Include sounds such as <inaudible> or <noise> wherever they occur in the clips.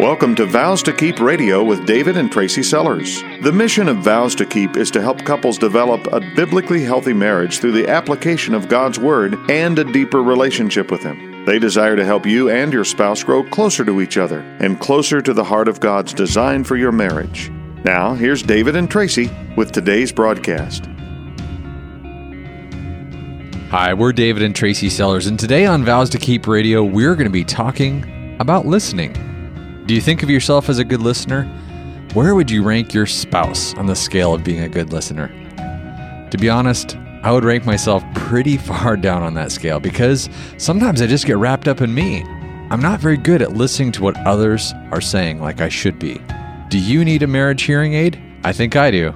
Welcome to Vows to Keep Radio with David and Tracy Sellers. The mission of Vows to Keep is to help couples develop a biblically healthy marriage through the application of God's Word and a deeper relationship with Him. They desire to help you and your spouse grow closer to each other and closer to the heart of God's design for your marriage. Now, here's David and Tracy with today's broadcast. Hi, we're David and Tracy Sellers, and today on Vows to Keep Radio, we're going to be talking about listening. Do you think of yourself as a good listener? Where would you rank your spouse on the scale of being a good listener? To be honest, I would rank myself pretty <laughs> far down on that scale because sometimes I just get wrapped up in me. I'm not very good at listening to what others are saying like I should be. Do you need a marriage hearing aid? I think I do.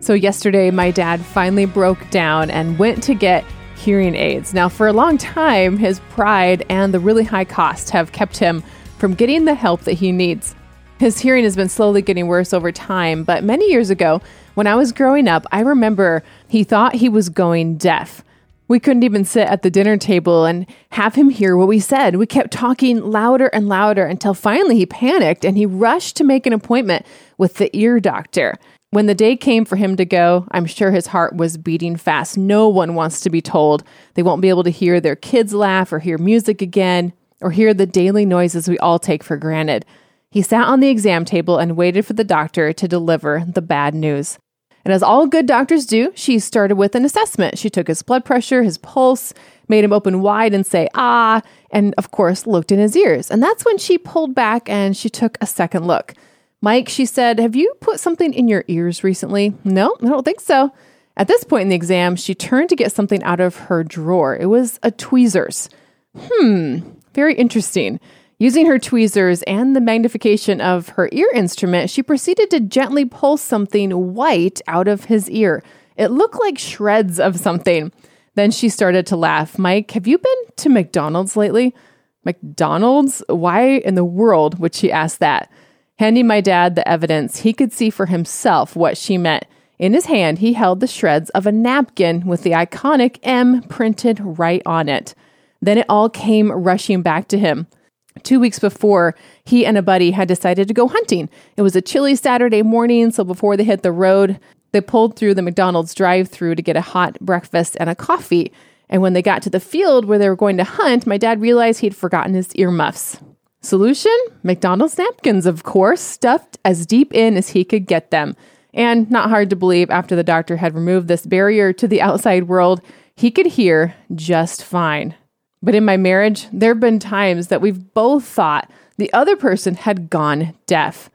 So, yesterday, my dad finally broke down and went to get hearing aids. Now, for a long time, his pride and the really high cost have kept him from getting the help that he needs. His hearing has been slowly getting worse over time, but many years ago, when I was growing up, I remember he thought he was going deaf. We couldn't even sit at the dinner table and have him hear what we said. We kept talking louder and louder until finally he panicked and he rushed to make an appointment with the ear doctor. When the day came for him to go, I'm sure his heart was beating fast. No one wants to be told they won't be able to hear their kids laugh or hear music again or hear the daily noises we all take for granted. He sat on the exam table and waited for the doctor to deliver the bad news. And as all good doctors do, she started with an assessment. She took his blood pressure, his pulse, made him open wide and say, ah, and of course looked in his ears. And that's when she pulled back and she took a second look. Mike, she said, Have you put something in your ears recently? No, I don't think so. At this point in the exam, she turned to get something out of her drawer. It was a tweezers. Hmm, very interesting. Using her tweezers and the magnification of her ear instrument, she proceeded to gently pull something white out of his ear. It looked like shreds of something. Then she started to laugh. Mike, have you been to McDonald's lately? McDonald's? Why in the world would she ask that? Handing my dad the evidence, he could see for himself what she meant. In his hand, he held the shreds of a napkin with the iconic M printed right on it. Then it all came rushing back to him. Two weeks before, he and a buddy had decided to go hunting. It was a chilly Saturday morning, so before they hit the road, they pulled through the McDonald's drive through to get a hot breakfast and a coffee. And when they got to the field where they were going to hunt, my dad realized he'd forgotten his earmuffs. Solution? McDonald's napkins, of course, stuffed as deep in as he could get them. And not hard to believe, after the doctor had removed this barrier to the outside world, he could hear just fine. But in my marriage, there have been times that we've both thought the other person had gone deaf.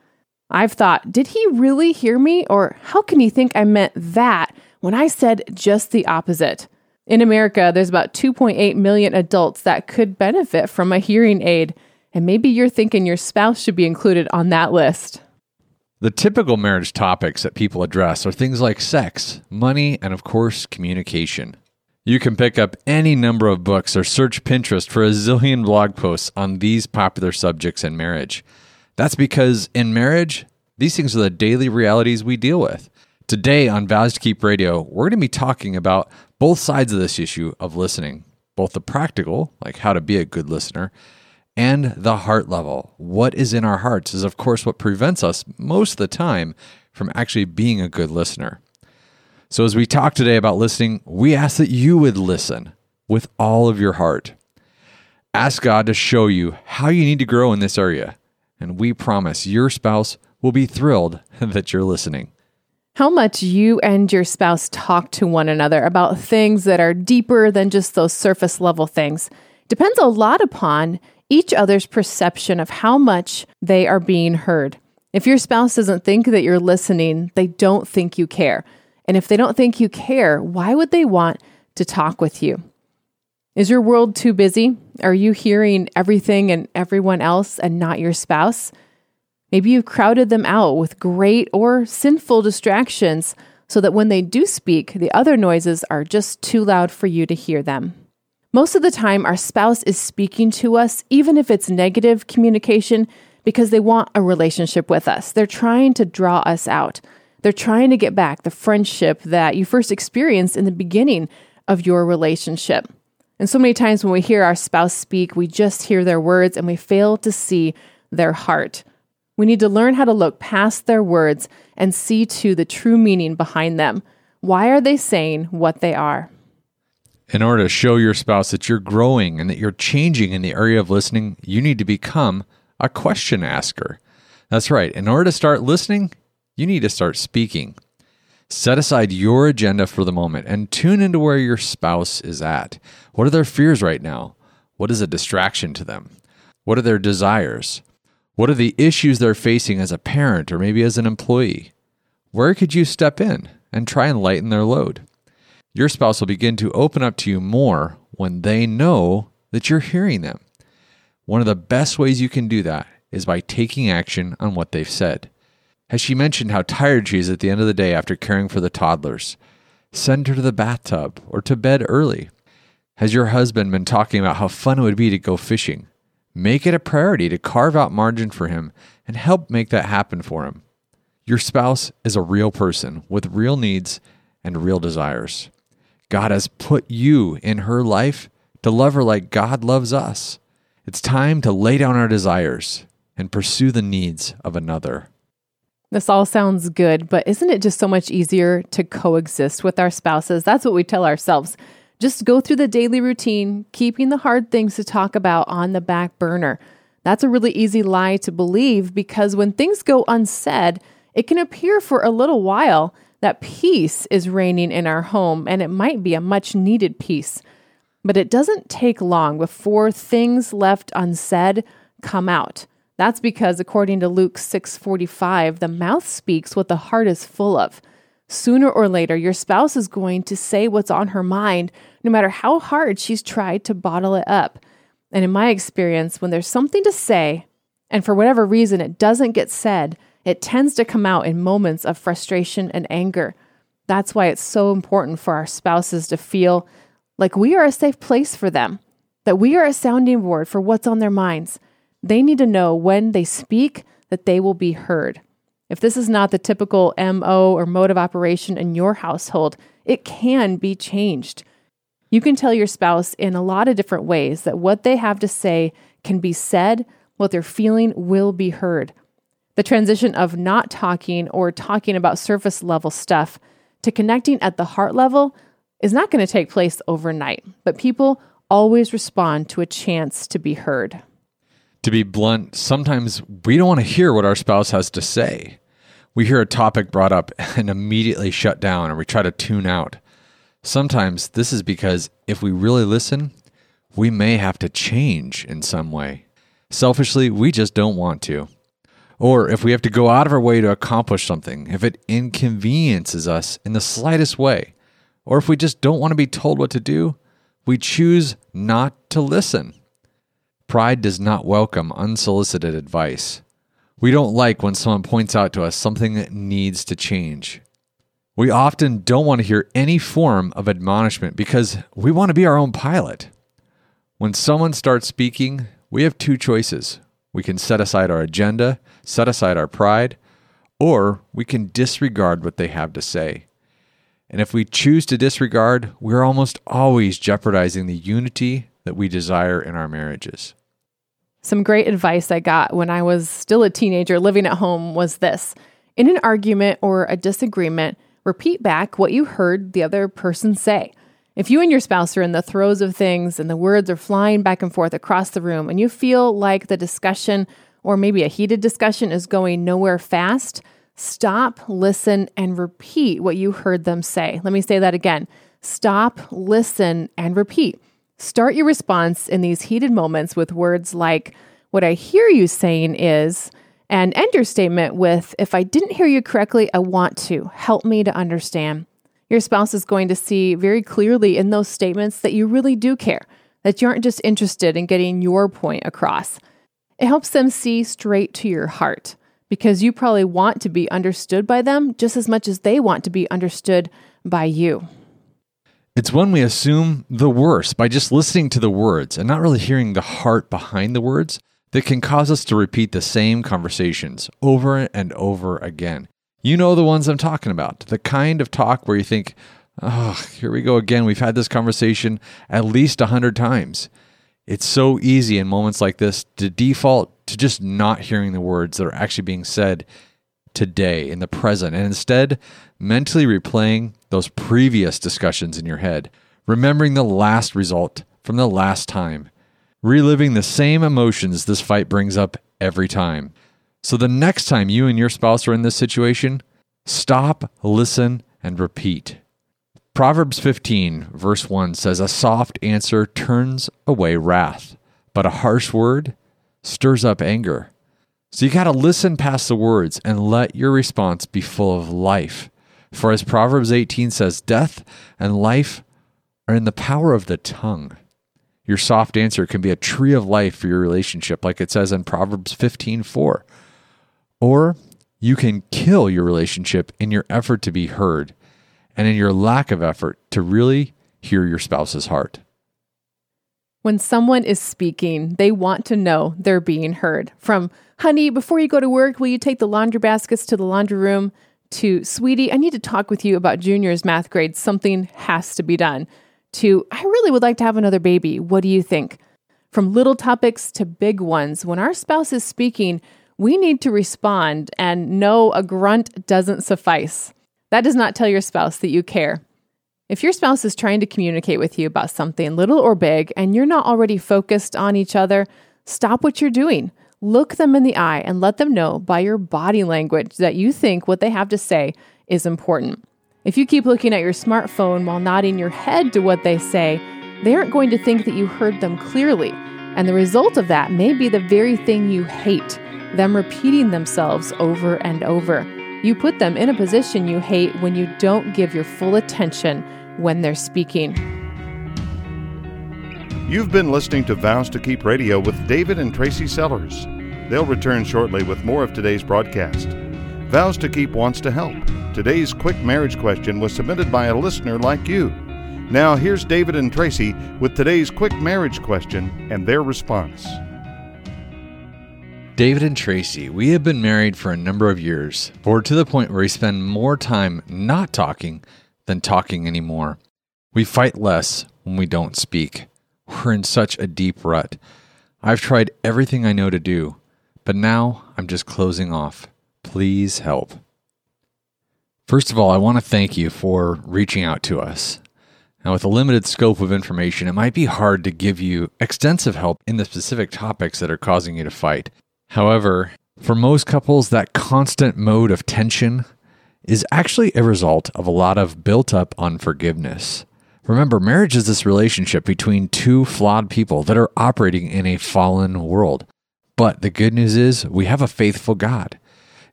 I've thought, did he really hear me? Or how can he think I meant that when I said just the opposite? In America, there's about 2.8 million adults that could benefit from a hearing aid, and maybe you're thinking your spouse should be included on that list. The typical marriage topics that people address are things like sex, money, and of course, communication. You can pick up any number of books or search Pinterest for a zillion blog posts on these popular subjects in marriage. That's because in marriage, these things are the daily realities we deal with. Today on Vows to Keep Radio, we're going to be talking about both sides of this issue of listening, both the practical, like how to be a good listener, and the heart level. What is in our hearts is, of course, what prevents us most of the time from actually being a good listener. So, as we talk today about listening, we ask that you would listen with all of your heart. Ask God to show you how you need to grow in this area, and we promise your spouse will be thrilled <laughs> that you're listening. How much you and your spouse talk to one another about things that are deeper than just those surface level things depends a lot upon each other's perception of how much they are being heard. If your spouse doesn't think that you're listening, they don't think you care. And if they don't think you care, why would they want to talk with you? Is your world too busy? Are you hearing everything and everyone else and not your spouse? Maybe you've crowded them out with great or sinful distractions so that when they do speak, the other noises are just too loud for you to hear them. Most of the time, our spouse is speaking to us, even if it's negative communication, because they want a relationship with us. They're trying to draw us out. They're trying to get back the friendship that you first experienced in the beginning of your relationship. And so many times when we hear our spouse speak, we just hear their words and we fail to see their heart. We need to learn how to look past their words and see to the true meaning behind them. Why are they saying what they are? In order to show your spouse that you're growing and that you're changing in the area of listening, you need to become a question asker. That's right. In order to start listening, you need to start speaking. Set aside your agenda for the moment and tune into where your spouse is at. What are their fears right now? What is a distraction to them? What are their desires? What are the issues they're facing as a parent or maybe as an employee? Where could you step in and try and lighten their load? Your spouse will begin to open up to you more when they know that you're hearing them. One of the best ways you can do that is by taking action on what they've said. Has she mentioned how tired she is at the end of the day after caring for the toddlers? Send her to the bathtub or to bed early. Has your husband been talking about how fun it would be to go fishing? Make it a priority to carve out margin for him and help make that happen for him. Your spouse is a real person with real needs and real desires. God has put you in her life to love her like God loves us. It's time to lay down our desires and pursue the needs of another. This all sounds good, but isn't it just so much easier to coexist with our spouses? That's what we tell ourselves. Just go through the daily routine, keeping the hard things to talk about on the back burner. That's a really easy lie to believe because when things go unsaid, it can appear for a little while that peace is reigning in our home, and it might be a much needed peace. But it doesn't take long before things left unsaid come out. That's because according to Luke 6:45, the mouth speaks what the heart is full of. Sooner or later, your spouse is going to say what's on her mind, no matter how hard she's tried to bottle it up. And in my experience, when there's something to say, and for whatever reason it doesn't get said, it tends to come out in moments of frustration and anger. That's why it's so important for our spouses to feel like we are a safe place for them, that we are a sounding board for what's on their minds. They need to know when they speak that they will be heard. If this is not the typical MO or mode of operation in your household, it can be changed. You can tell your spouse in a lot of different ways that what they have to say can be said, what they're feeling will be heard. The transition of not talking or talking about surface level stuff to connecting at the heart level is not going to take place overnight, but people always respond to a chance to be heard. To be blunt, sometimes we don't want to hear what our spouse has to say. We hear a topic brought up <laughs> and immediately shut down or we try to tune out. Sometimes this is because if we really listen, we may have to change in some way. Selfishly, we just don't want to. Or if we have to go out of our way to accomplish something, if it inconveniences us in the slightest way, or if we just don't want to be told what to do, we choose not to listen. Pride does not welcome unsolicited advice. We don't like when someone points out to us something that needs to change. We often don't want to hear any form of admonishment because we want to be our own pilot. When someone starts speaking, we have two choices. We can set aside our agenda, set aside our pride, or we can disregard what they have to say. And if we choose to disregard, we're almost always jeopardizing the unity that we desire in our marriages. Some great advice I got when I was still a teenager living at home was this In an argument or a disagreement, repeat back what you heard the other person say. If you and your spouse are in the throes of things and the words are flying back and forth across the room and you feel like the discussion or maybe a heated discussion is going nowhere fast, stop, listen, and repeat what you heard them say. Let me say that again. Stop, listen, and repeat. Start your response in these heated moments with words like, What I hear you saying is, and end your statement with, If I didn't hear you correctly, I want to. Help me to understand. Your spouse is going to see very clearly in those statements that you really do care, that you aren't just interested in getting your point across. It helps them see straight to your heart because you probably want to be understood by them just as much as they want to be understood by you. It's when we assume the worst by just listening to the words and not really hearing the heart behind the words that can cause us to repeat the same conversations over and over again. You know the ones I'm talking about, the kind of talk where you think, oh, here we go again. We've had this conversation at least a hundred times. It's so easy in moments like this to default to just not hearing the words that are actually being said today in the present and instead mentally replaying those previous discussions in your head, remembering the last result from the last time, reliving the same emotions this fight brings up every time. So the next time you and your spouse are in this situation, stop, listen, and repeat. Proverbs 15, verse 1 says, A soft answer turns away wrath, but a harsh word stirs up anger. So you got to listen past the words and let your response be full of life. For as Proverbs 18 says, death and life are in the power of the tongue. Your soft answer can be a tree of life for your relationship, like it says in Proverbs 15 4. Or you can kill your relationship in your effort to be heard and in your lack of effort to really hear your spouse's heart. When someone is speaking, they want to know they're being heard. From, honey, before you go to work, will you take the laundry baskets to the laundry room? To, sweetie, I need to talk with you about Junior's math grade. Something has to be done. To, I really would like to have another baby. What do you think? From little topics to big ones, when our spouse is speaking, we need to respond and know a grunt doesn't suffice. That does not tell your spouse that you care. If your spouse is trying to communicate with you about something little or big and you're not already focused on each other, stop what you're doing. Look them in the eye and let them know by your body language that you think what they have to say is important. If you keep looking at your smartphone while nodding your head to what they say, they aren't going to think that you heard them clearly. And the result of that may be the very thing you hate them repeating themselves over and over. You put them in a position you hate when you don't give your full attention when they're speaking. You've been listening to Vows to Keep Radio with David and Tracy Sellers. They'll return shortly with more of today's broadcast. Vows to Keep wants to help. Today's quick marriage question was submitted by a listener like you. Now, here's David and Tracy with today's quick marriage question and their response. David and Tracy, we have been married for a number of years, or to the point where we spend more time not talking than talking anymore. We fight less when we don't speak. We're in such a deep rut. I've tried everything I know to do, but now I'm just closing off. Please help. First of all, I want to thank you for reaching out to us. Now, with a limited scope of information, it might be hard to give you extensive help in the specific topics that are causing you to fight. However, for most couples, that constant mode of tension is actually a result of a lot of built up unforgiveness. Remember, marriage is this relationship between two flawed people that are operating in a fallen world. But the good news is we have a faithful God.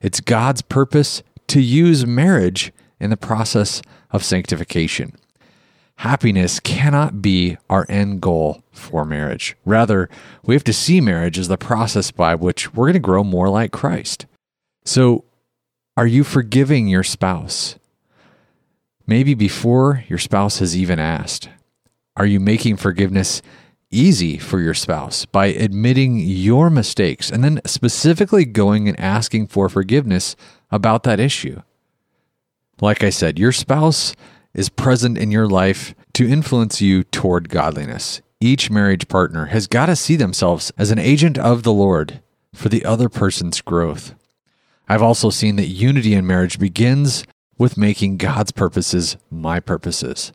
It's God's purpose to use marriage in the process of sanctification happiness cannot be our end goal for marriage. Rather, we have to see marriage as the process by which we're going to grow more like Christ. So, are you forgiving your spouse? Maybe before your spouse has even asked. Are you making forgiveness easy for your spouse by admitting your mistakes and then specifically going and asking for forgiveness about that issue? Like I said, your spouse is present in your life to influence you toward godliness. Each marriage partner has got to see themselves as an agent of the Lord for the other person's growth. I've also seen that unity in marriage begins with making God's purposes my purposes.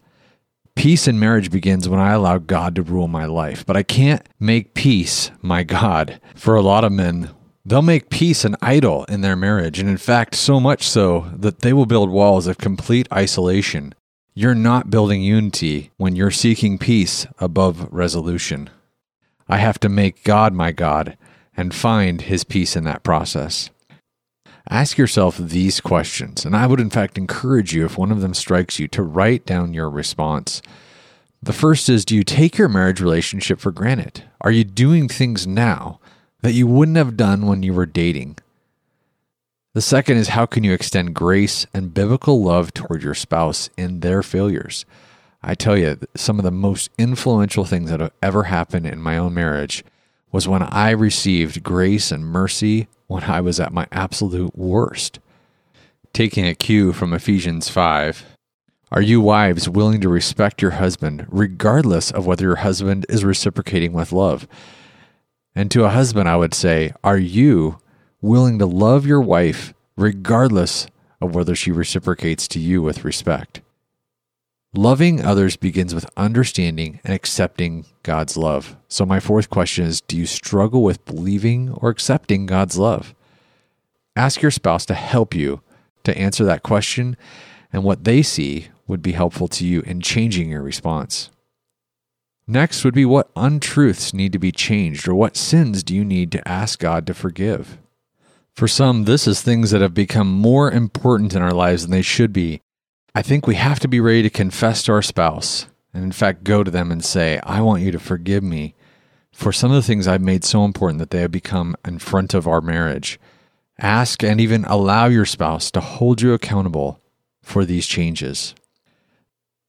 Peace in marriage begins when I allow God to rule my life, but I can't make peace my God. For a lot of men, They'll make peace an idol in their marriage, and in fact, so much so that they will build walls of complete isolation you're not building unity when you're seeking peace above resolution. I have to make God my God and find his peace in that process. Ask yourself these questions, and I would, in fact, encourage you, if one of them strikes you, to write down your response. The first is Do you take your marriage relationship for granted? Are you doing things now that you wouldn't have done when you were dating? The second is how can you extend grace and biblical love toward your spouse in their failures? I tell you, some of the most influential things that have ever happened in my own marriage was when I received grace and mercy when I was at my absolute worst. Taking a cue from Ephesians 5, are you wives willing to respect your husband regardless of whether your husband is reciprocating with love? And to a husband, I would say, Are you willing to love your wife regardless of whether she reciprocates to you with respect? Loving others begins with understanding and accepting God's love. So, my fourth question is Do you struggle with believing or accepting God's love? Ask your spouse to help you to answer that question, and what they see would be helpful to you in changing your response. Next would be what untruths need to be changed, or what sins do you need to ask God to forgive? For some, this is things that have become more important in our lives than they should be. I think we have to be ready to confess to our spouse, and in fact, go to them and say, I want you to forgive me for some of the things I've made so important that they have become in front of our marriage. Ask and even allow your spouse to hold you accountable for these changes.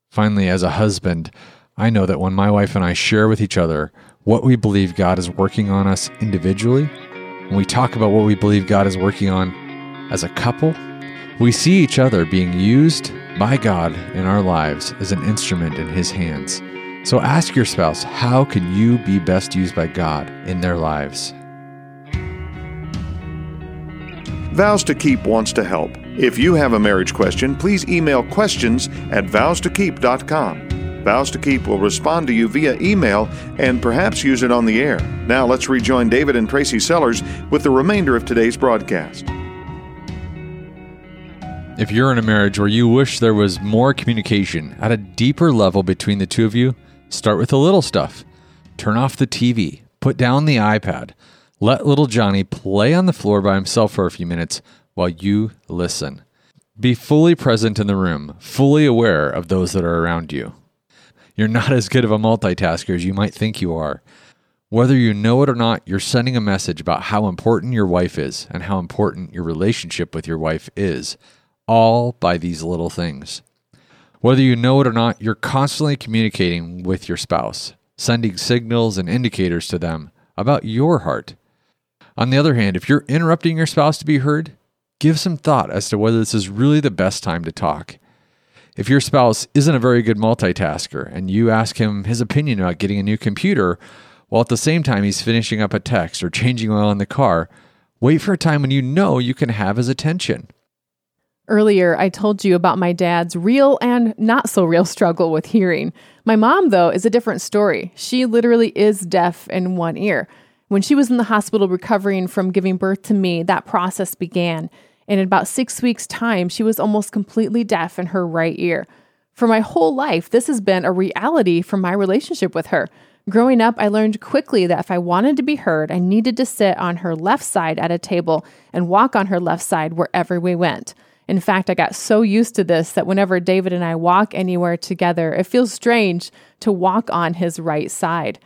Finally, as a husband, I know that when my wife and I share with each other what we believe God is working on us individually, when we talk about what we believe God is working on as a couple, we see each other being used by God in our lives as an instrument in His hands. So ask your spouse, how can you be best used by God in their lives? Vows to Keep wants to help. If you have a marriage question, please email questions at vowstokeep.com. Vows to Keep will respond to you via email and perhaps use it on the air. Now let's rejoin David and Tracy Sellers with the remainder of today's broadcast. If you're in a marriage where you wish there was more communication at a deeper level between the two of you, start with the little stuff. Turn off the TV, put down the iPad, let little Johnny play on the floor by himself for a few minutes while you listen. Be fully present in the room, fully aware of those that are around you. You're not as good of a multitasker as you might think you are. Whether you know it or not, you're sending a message about how important your wife is and how important your relationship with your wife is, all by these little things. Whether you know it or not, you're constantly communicating with your spouse, sending signals and indicators to them about your heart on the other hand, if you're interrupting your spouse to be heard, give some thought as to whether this is really the best time to talk. If your spouse isn't a very good multitasker and you ask him his opinion about getting a new computer, while at the same time he's finishing up a text or changing oil in the car, wait for a time when you know you can have his attention. Earlier, I told you about my dad's real and not so real struggle with hearing. My mom, though, is a different story. She literally is deaf in one ear. When she was in the hospital recovering from giving birth to me, that process began. And in about six weeks' time, she was almost completely deaf in her right ear. For my whole life, this has been a reality for my relationship with her. Growing up, I learned quickly that if I wanted to be heard, I needed to sit on her left side at a table and walk on her left side wherever we went. In fact, I got so used to this that whenever David and I walk anywhere together, it feels strange to walk on his right side.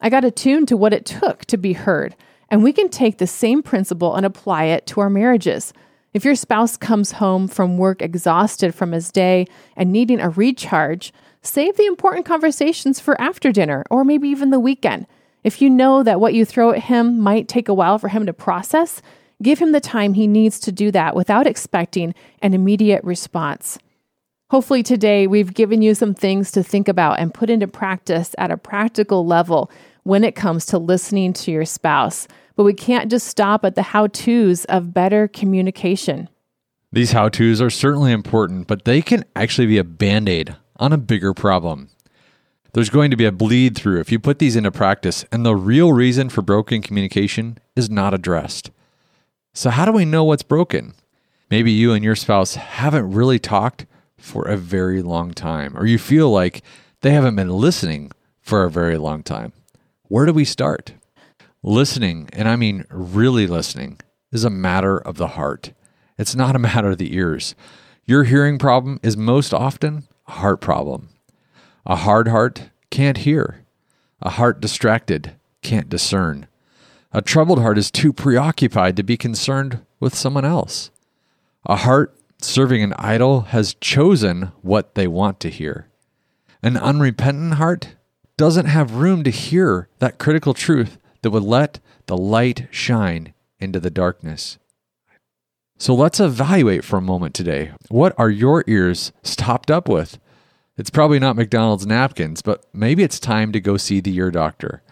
I got attuned to what it took to be heard, and we can take the same principle and apply it to our marriages. If your spouse comes home from work exhausted from his day and needing a recharge, save the important conversations for after dinner or maybe even the weekend. If you know that what you throw at him might take a while for him to process, give him the time he needs to do that without expecting an immediate response. Hopefully, today we've given you some things to think about and put into practice at a practical level when it comes to listening to your spouse. But we can't just stop at the how to's of better communication. These how to's are certainly important, but they can actually be a band aid on a bigger problem. There's going to be a bleed through if you put these into practice, and the real reason for broken communication is not addressed. So, how do we know what's broken? Maybe you and your spouse haven't really talked for a very long time, or you feel like they haven't been listening for a very long time. Where do we start? Listening, and I mean really listening, is a matter of the heart. It's not a matter of the ears. Your hearing problem is most often a heart problem. A hard heart can't hear. A heart distracted can't discern. A troubled heart is too preoccupied to be concerned with someone else. A heart serving an idol has chosen what they want to hear. An unrepentant heart doesn't have room to hear that critical truth that would let the light shine into the darkness. So let's evaluate for a moment today. What are your ears stopped up with? It's probably not McDonald's napkins, but maybe it's time to go see the ear doctor.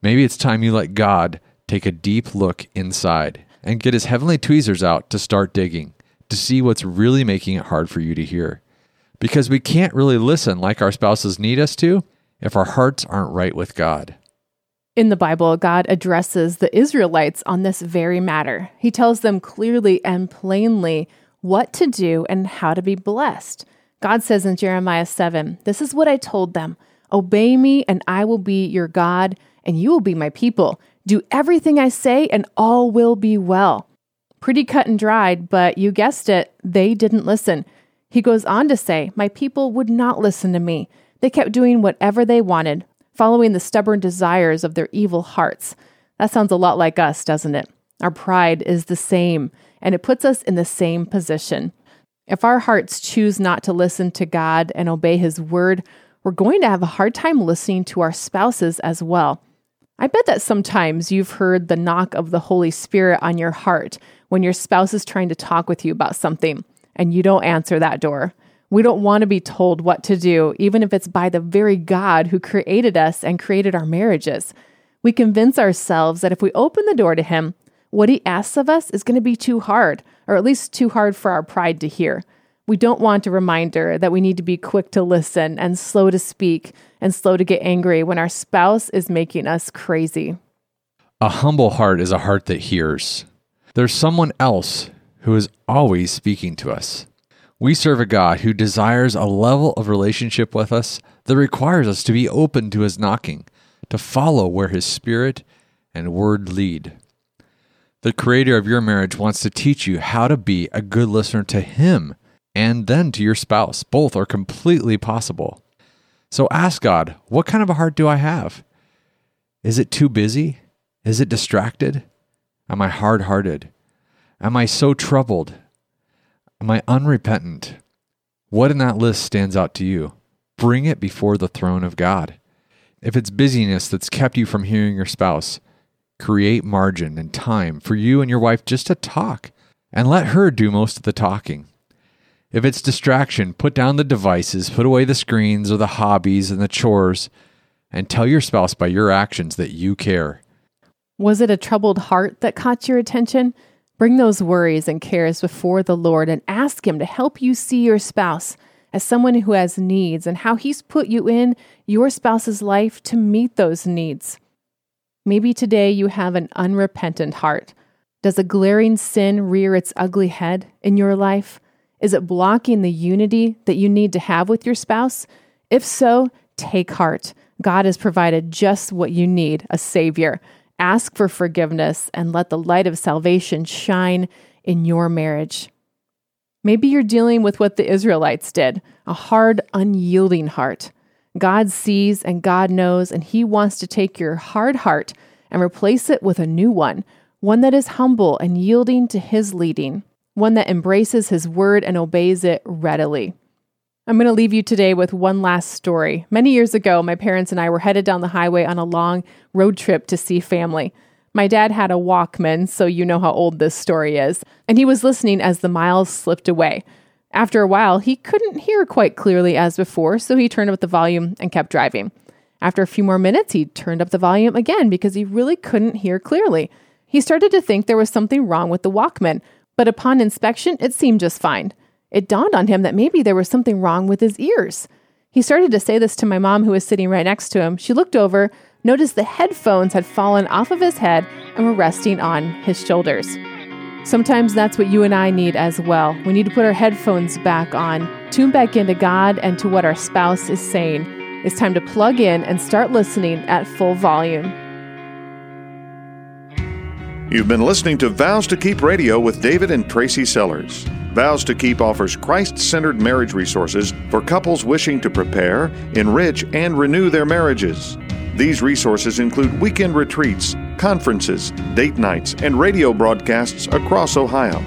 Maybe it's time you let God take a deep look inside and get his heavenly tweezers out to start digging to see what's really making it hard for you to hear. Because we can't really listen like our spouses need us to if our hearts aren't right with God. In the Bible, God addresses the Israelites on this very matter. He tells them clearly and plainly what to do and how to be blessed. God says in Jeremiah 7, This is what I told them Obey me, and I will be your God, and you will be my people. Do everything I say, and all will be well. Pretty cut and dried, but you guessed it, they didn't listen. He goes on to say, My people would not listen to me. They kept doing whatever they wanted, following the stubborn desires of their evil hearts. That sounds a lot like us, doesn't it? Our pride is the same, and it puts us in the same position. If our hearts choose not to listen to God and obey His word, we're going to have a hard time listening to our spouses as well. I bet that sometimes you've heard the knock of the Holy Spirit on your heart when your spouse is trying to talk with you about something and you don't answer that door. We don't want to be told what to do, even if it's by the very God who created us and created our marriages. We convince ourselves that if we open the door to Him, what He asks of us is going to be too hard, or at least too hard for our pride to hear. We don't want a reminder that we need to be quick to listen and slow to speak and slow to get angry when our spouse is making us crazy. A humble heart is a heart that hears. There's someone else who is always speaking to us. We serve a God who desires a level of relationship with us that requires us to be open to his knocking, to follow where his spirit and word lead. The creator of your marriage wants to teach you how to be a good listener to him and then to your spouse. Both are completely possible. So ask God, what kind of a heart do I have? Is it too busy? Is it distracted? Am I hard hearted? Am I so troubled? Am I unrepentant? What in that list stands out to you? Bring it before the throne of God. If it's busyness that's kept you from hearing your spouse, create margin and time for you and your wife just to talk and let her do most of the talking. If it's distraction, put down the devices, put away the screens or the hobbies and the chores, and tell your spouse by your actions that you care. Was it a troubled heart that caught your attention? Bring those worries and cares before the Lord and ask Him to help you see your spouse as someone who has needs and how He's put you in your spouse's life to meet those needs. Maybe today you have an unrepentant heart. Does a glaring sin rear its ugly head in your life? Is it blocking the unity that you need to have with your spouse? If so, take heart. God has provided just what you need a Savior. Ask for forgiveness and let the light of salvation shine in your marriage. Maybe you're dealing with what the Israelites did a hard, unyielding heart. God sees and God knows, and He wants to take your hard heart and replace it with a new one, one that is humble and yielding to His leading one that embraces his word and obeys it readily. I'm going to leave you today with one last story. Many years ago, my parents and I were headed down the highway on a long road trip to see family. My dad had a Walkman, so you know how old this story is, and he was listening as the miles slipped away. After a while, he couldn't hear quite clearly as before, so he turned up the volume and kept driving. After a few more minutes, he turned up the volume again because he really couldn't hear clearly. He started to think there was something wrong with the Walkman, but upon inspection, it seemed just fine. It dawned on him that maybe there was something wrong with his ears. He started to say this to my mom, who was sitting right next to him. She looked over, noticed the headphones had fallen off of his head and were resting on his shoulders. Sometimes that's what you and I need as well. We need to put our headphones back on, tune back into God and to what our spouse is saying. It's time to plug in and start listening at full volume. You've been listening to Vows to Keep Radio with David and Tracy Sellers. Vows to Keep offers Christ centered marriage resources for couples wishing to prepare, enrich, and renew their marriages. These resources include weekend retreats, conferences, date nights, and radio broadcasts across Ohio.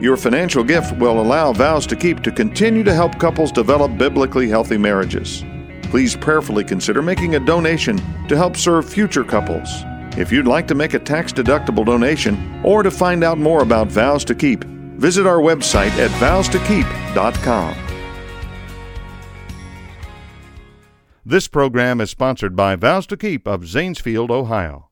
Your financial gift will allow Vows to Keep to continue to help couples develop biblically healthy marriages. Please prayerfully consider making a donation to help serve future couples. If you'd like to make a tax deductible donation or to find out more about Vows to Keep, visit our website at vowstokeep.com. This program is sponsored by Vows to Keep of Zanesfield, Ohio.